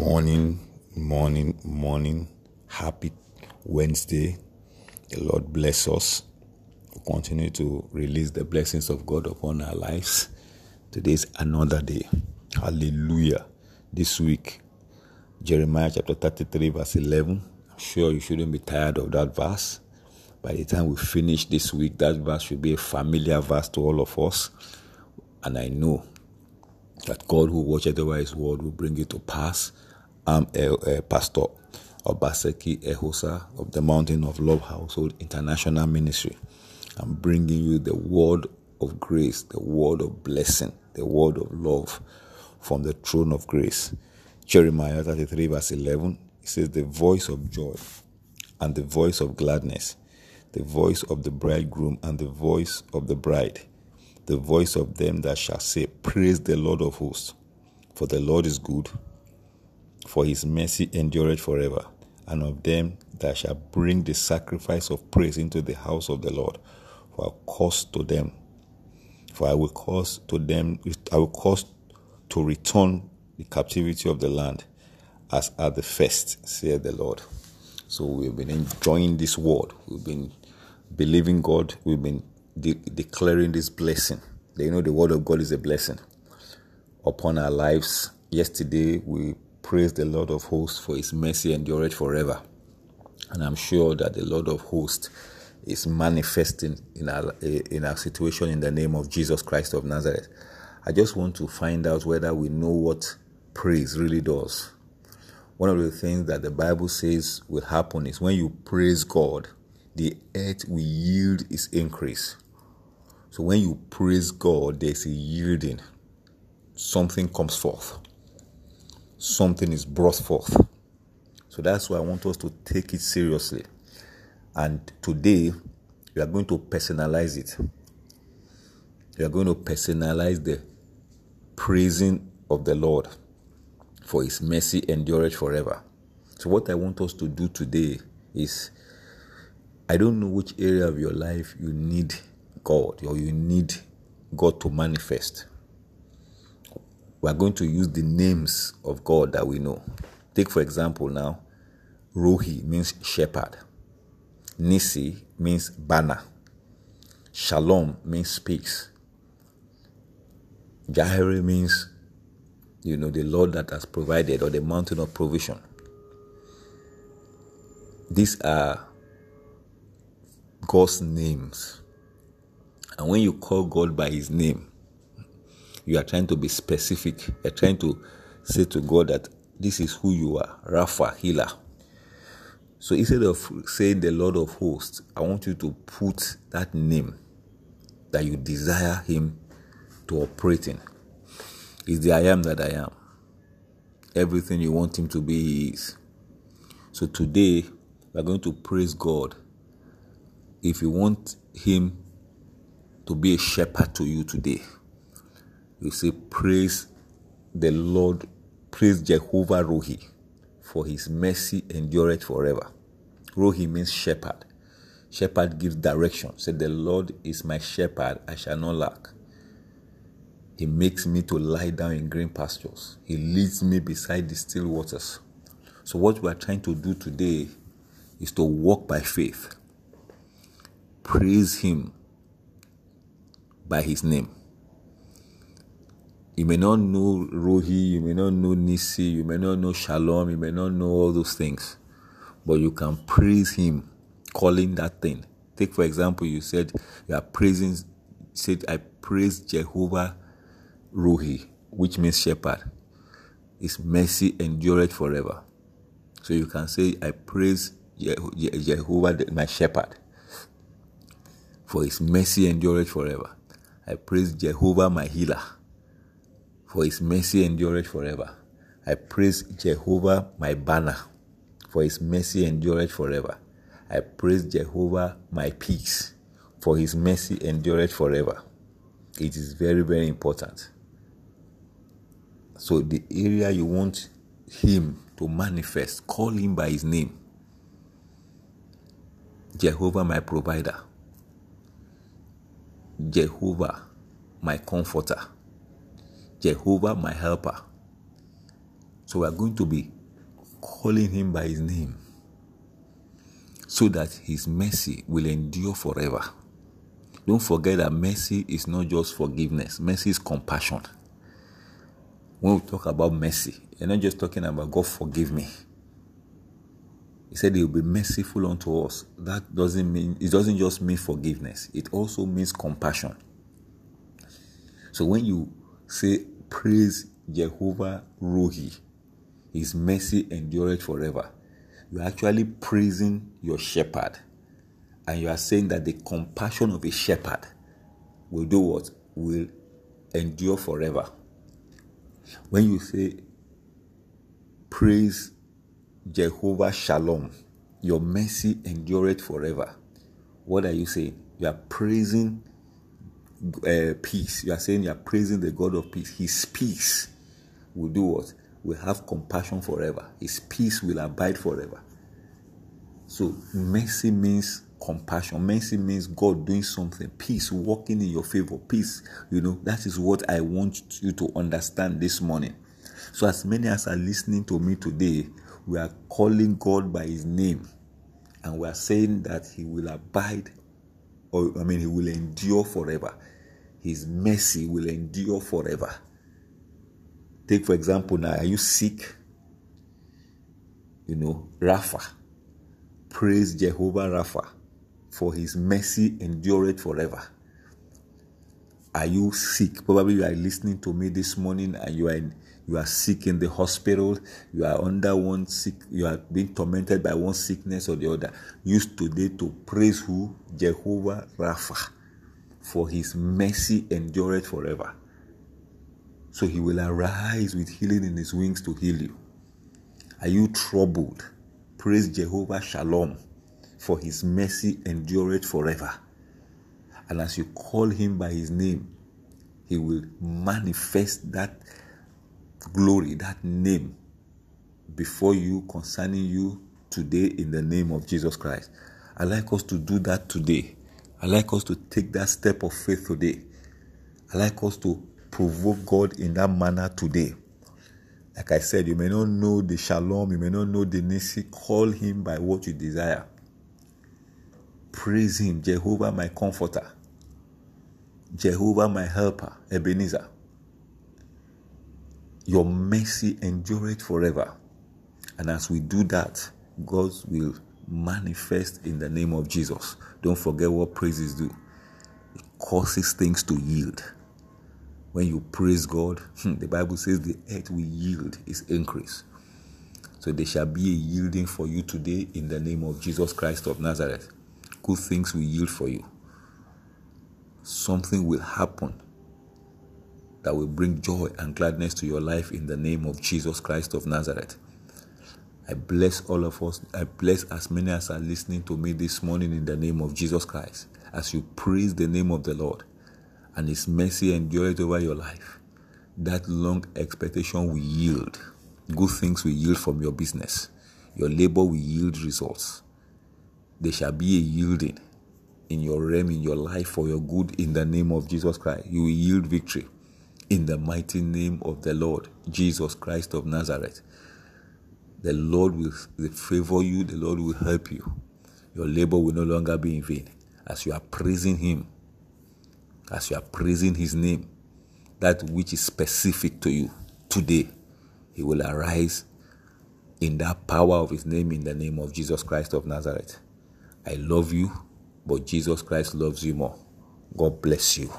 Morning, morning, morning. Happy Wednesday. The Lord bless us. we continue to release the blessings of God upon our lives. Today's another day. Hallelujah. This week, Jeremiah chapter 33, verse 11. I'm sure you shouldn't be tired of that verse. By the time we finish this week, that verse should be a familiar verse to all of us. And I know that God who watches over his word will bring it to pass. I'm a, a pastor Obaseki Ehosa of the Mountain of Love Household International Ministry. I'm bringing you the word of grace, the word of blessing, the word of love from the throne of grace. Jeremiah 33, verse 11, it says, The voice of joy and the voice of gladness, the voice of the bridegroom and the voice of the bride the voice of them that shall say, Praise the Lord of hosts. For the Lord is good, for his mercy endureth forever. And of them that shall bring the sacrifice of praise into the house of the Lord. For I cause to them, for I will cause to them, I will cause to return the captivity of the land as at the first, saith the Lord. So we've been enjoying this word. We've been believing God. We've been de- declaring this blessing. You know, the word of God is a blessing upon our lives. Yesterday, we praised the Lord of hosts for his mercy endureth forever. And I'm sure that the Lord of hosts is manifesting in our, in our situation in the name of Jesus Christ of Nazareth. I just want to find out whether we know what praise really does. One of the things that the Bible says will happen is when you praise God, the earth will yield its increase. So when you praise God, there's a yielding. Something comes forth. Something is brought forth. So that's why I want us to take it seriously. And today, we are going to personalize it. We are going to personalize the praising of the Lord for his mercy endureth forever. So, what I want us to do today is I don't know which area of your life you need God or you need God to manifest. We are going to use the names of God that we know. Take, for example, now, Rohi means shepherd, Nisi means banner, Shalom means speaks, Jireh means, you know, the Lord that has provided or the mountain of provision. These are God's names. And when you call God by his name, you are trying to be specific. You're trying to say to God that this is who you are, Rapha, healer. So instead of saying the Lord of hosts, I want you to put that name that you desire him to operate in. Is the I am that I am. Everything you want him to be is. So today we are going to praise God. If you want him to be a shepherd to you today, you say, Praise the Lord, praise Jehovah Rohi, for his mercy endureth forever. Rohi means shepherd. Shepherd gives direction. Say, The Lord is my shepherd, I shall not lack. He makes me to lie down in green pastures. He leads me beside the still waters. So, what we are trying to do today is to walk by faith. Praise Him by His name. You may not know Rohi, you may not know Nisi, you may not know Shalom, you may not know all those things, but you can praise Him calling that thing. Take, for example, you said you are praising, said, I praise Jehovah Rohi, which means shepherd. His mercy endureth forever. So you can say, I praise Jehovah, my shepherd, for his mercy endureth forever. I praise Jehovah, my healer, for his mercy endureth forever. I praise Jehovah, my banner, for his mercy endureth forever. I praise Jehovah, my peace, for his mercy endureth forever. It is very, very important. So, the area you want him to manifest, call him by his name. Jehovah, my provider. Jehovah, my comforter. Jehovah, my helper. So we are going to be calling him by his name so that his mercy will endure forever. Don't forget that mercy is not just forgiveness, mercy is compassion. When we talk about mercy, you're not just talking about God forgive me. He said he will be merciful unto us. That doesn't mean it doesn't just mean forgiveness, it also means compassion. So when you say praise Jehovah Rohi, his mercy endureth forever. You're actually praising your shepherd. And you are saying that the compassion of a shepherd will do what? Will endure forever. When you say, Praise Jehovah Shalom, your mercy endureth forever. What are you saying? You are praising uh, peace. You are saying you are praising the God of peace. His peace will do what? Will have compassion forever. His peace will abide forever. So mercy means compassion. Mercy means God doing something. Peace working in your favor. Peace, you know, that is what I want you to understand this morning. So, as many as are listening to me today, we are calling God by His name and we are saying that He will abide, or I mean, He will endure forever. His mercy will endure forever. Take, for example, now, are you sick? You know, Rapha. Praise Jehovah Rapha, for his mercy endureth forever. Are you sick? Probably you are listening to me this morning and you are in, you are sick in the hospital, you are under one sick, you are being tormented by one sickness or the other. Use today to praise who? Jehovah Rapha, for his mercy endureth forever. So he will arise with healing in his wings to heal you. Are you troubled? Praise Jehovah Shalom, for his mercy endureth forever. And as you call him by his name, he will manifest that glory, that name before you concerning you today in the name of Jesus Christ. I like us to do that today. I like us to take that step of faith today. I like us to provoke God in that manner today. Like I said, you may not know the shalom, you may not know the nisi. Call him by what you desire. Praise him, Jehovah my comforter, Jehovah my helper, Ebenezer. Your mercy endureth forever. And as we do that, God will manifest in the name of Jesus. Don't forget what praises do. It causes things to yield. When you praise God, the Bible says the earth will yield its increase. So there shall be a yielding for you today in the name of Jesus Christ of Nazareth. Good things will yield for you. Something will happen that will bring joy and gladness to your life in the name of Jesus Christ of Nazareth. I bless all of us. I bless as many as are listening to me this morning in the name of Jesus Christ as you praise the name of the Lord and His mercy endureth over your life. That long expectation will yield. Good things will yield from your business. Your labor will yield results. There shall be a yielding in your realm, in your life for your good in the name of Jesus Christ. You will yield victory in the mighty name of the Lord Jesus Christ of Nazareth. The Lord will favor you, the Lord will help you. Your labor will no longer be in vain as you are praising Him, as you are praising His name, that which is specific to you today. He will arise in that power of His name in the name of Jesus Christ of Nazareth. I love you, but Jesus Christ loves you more. God bless you.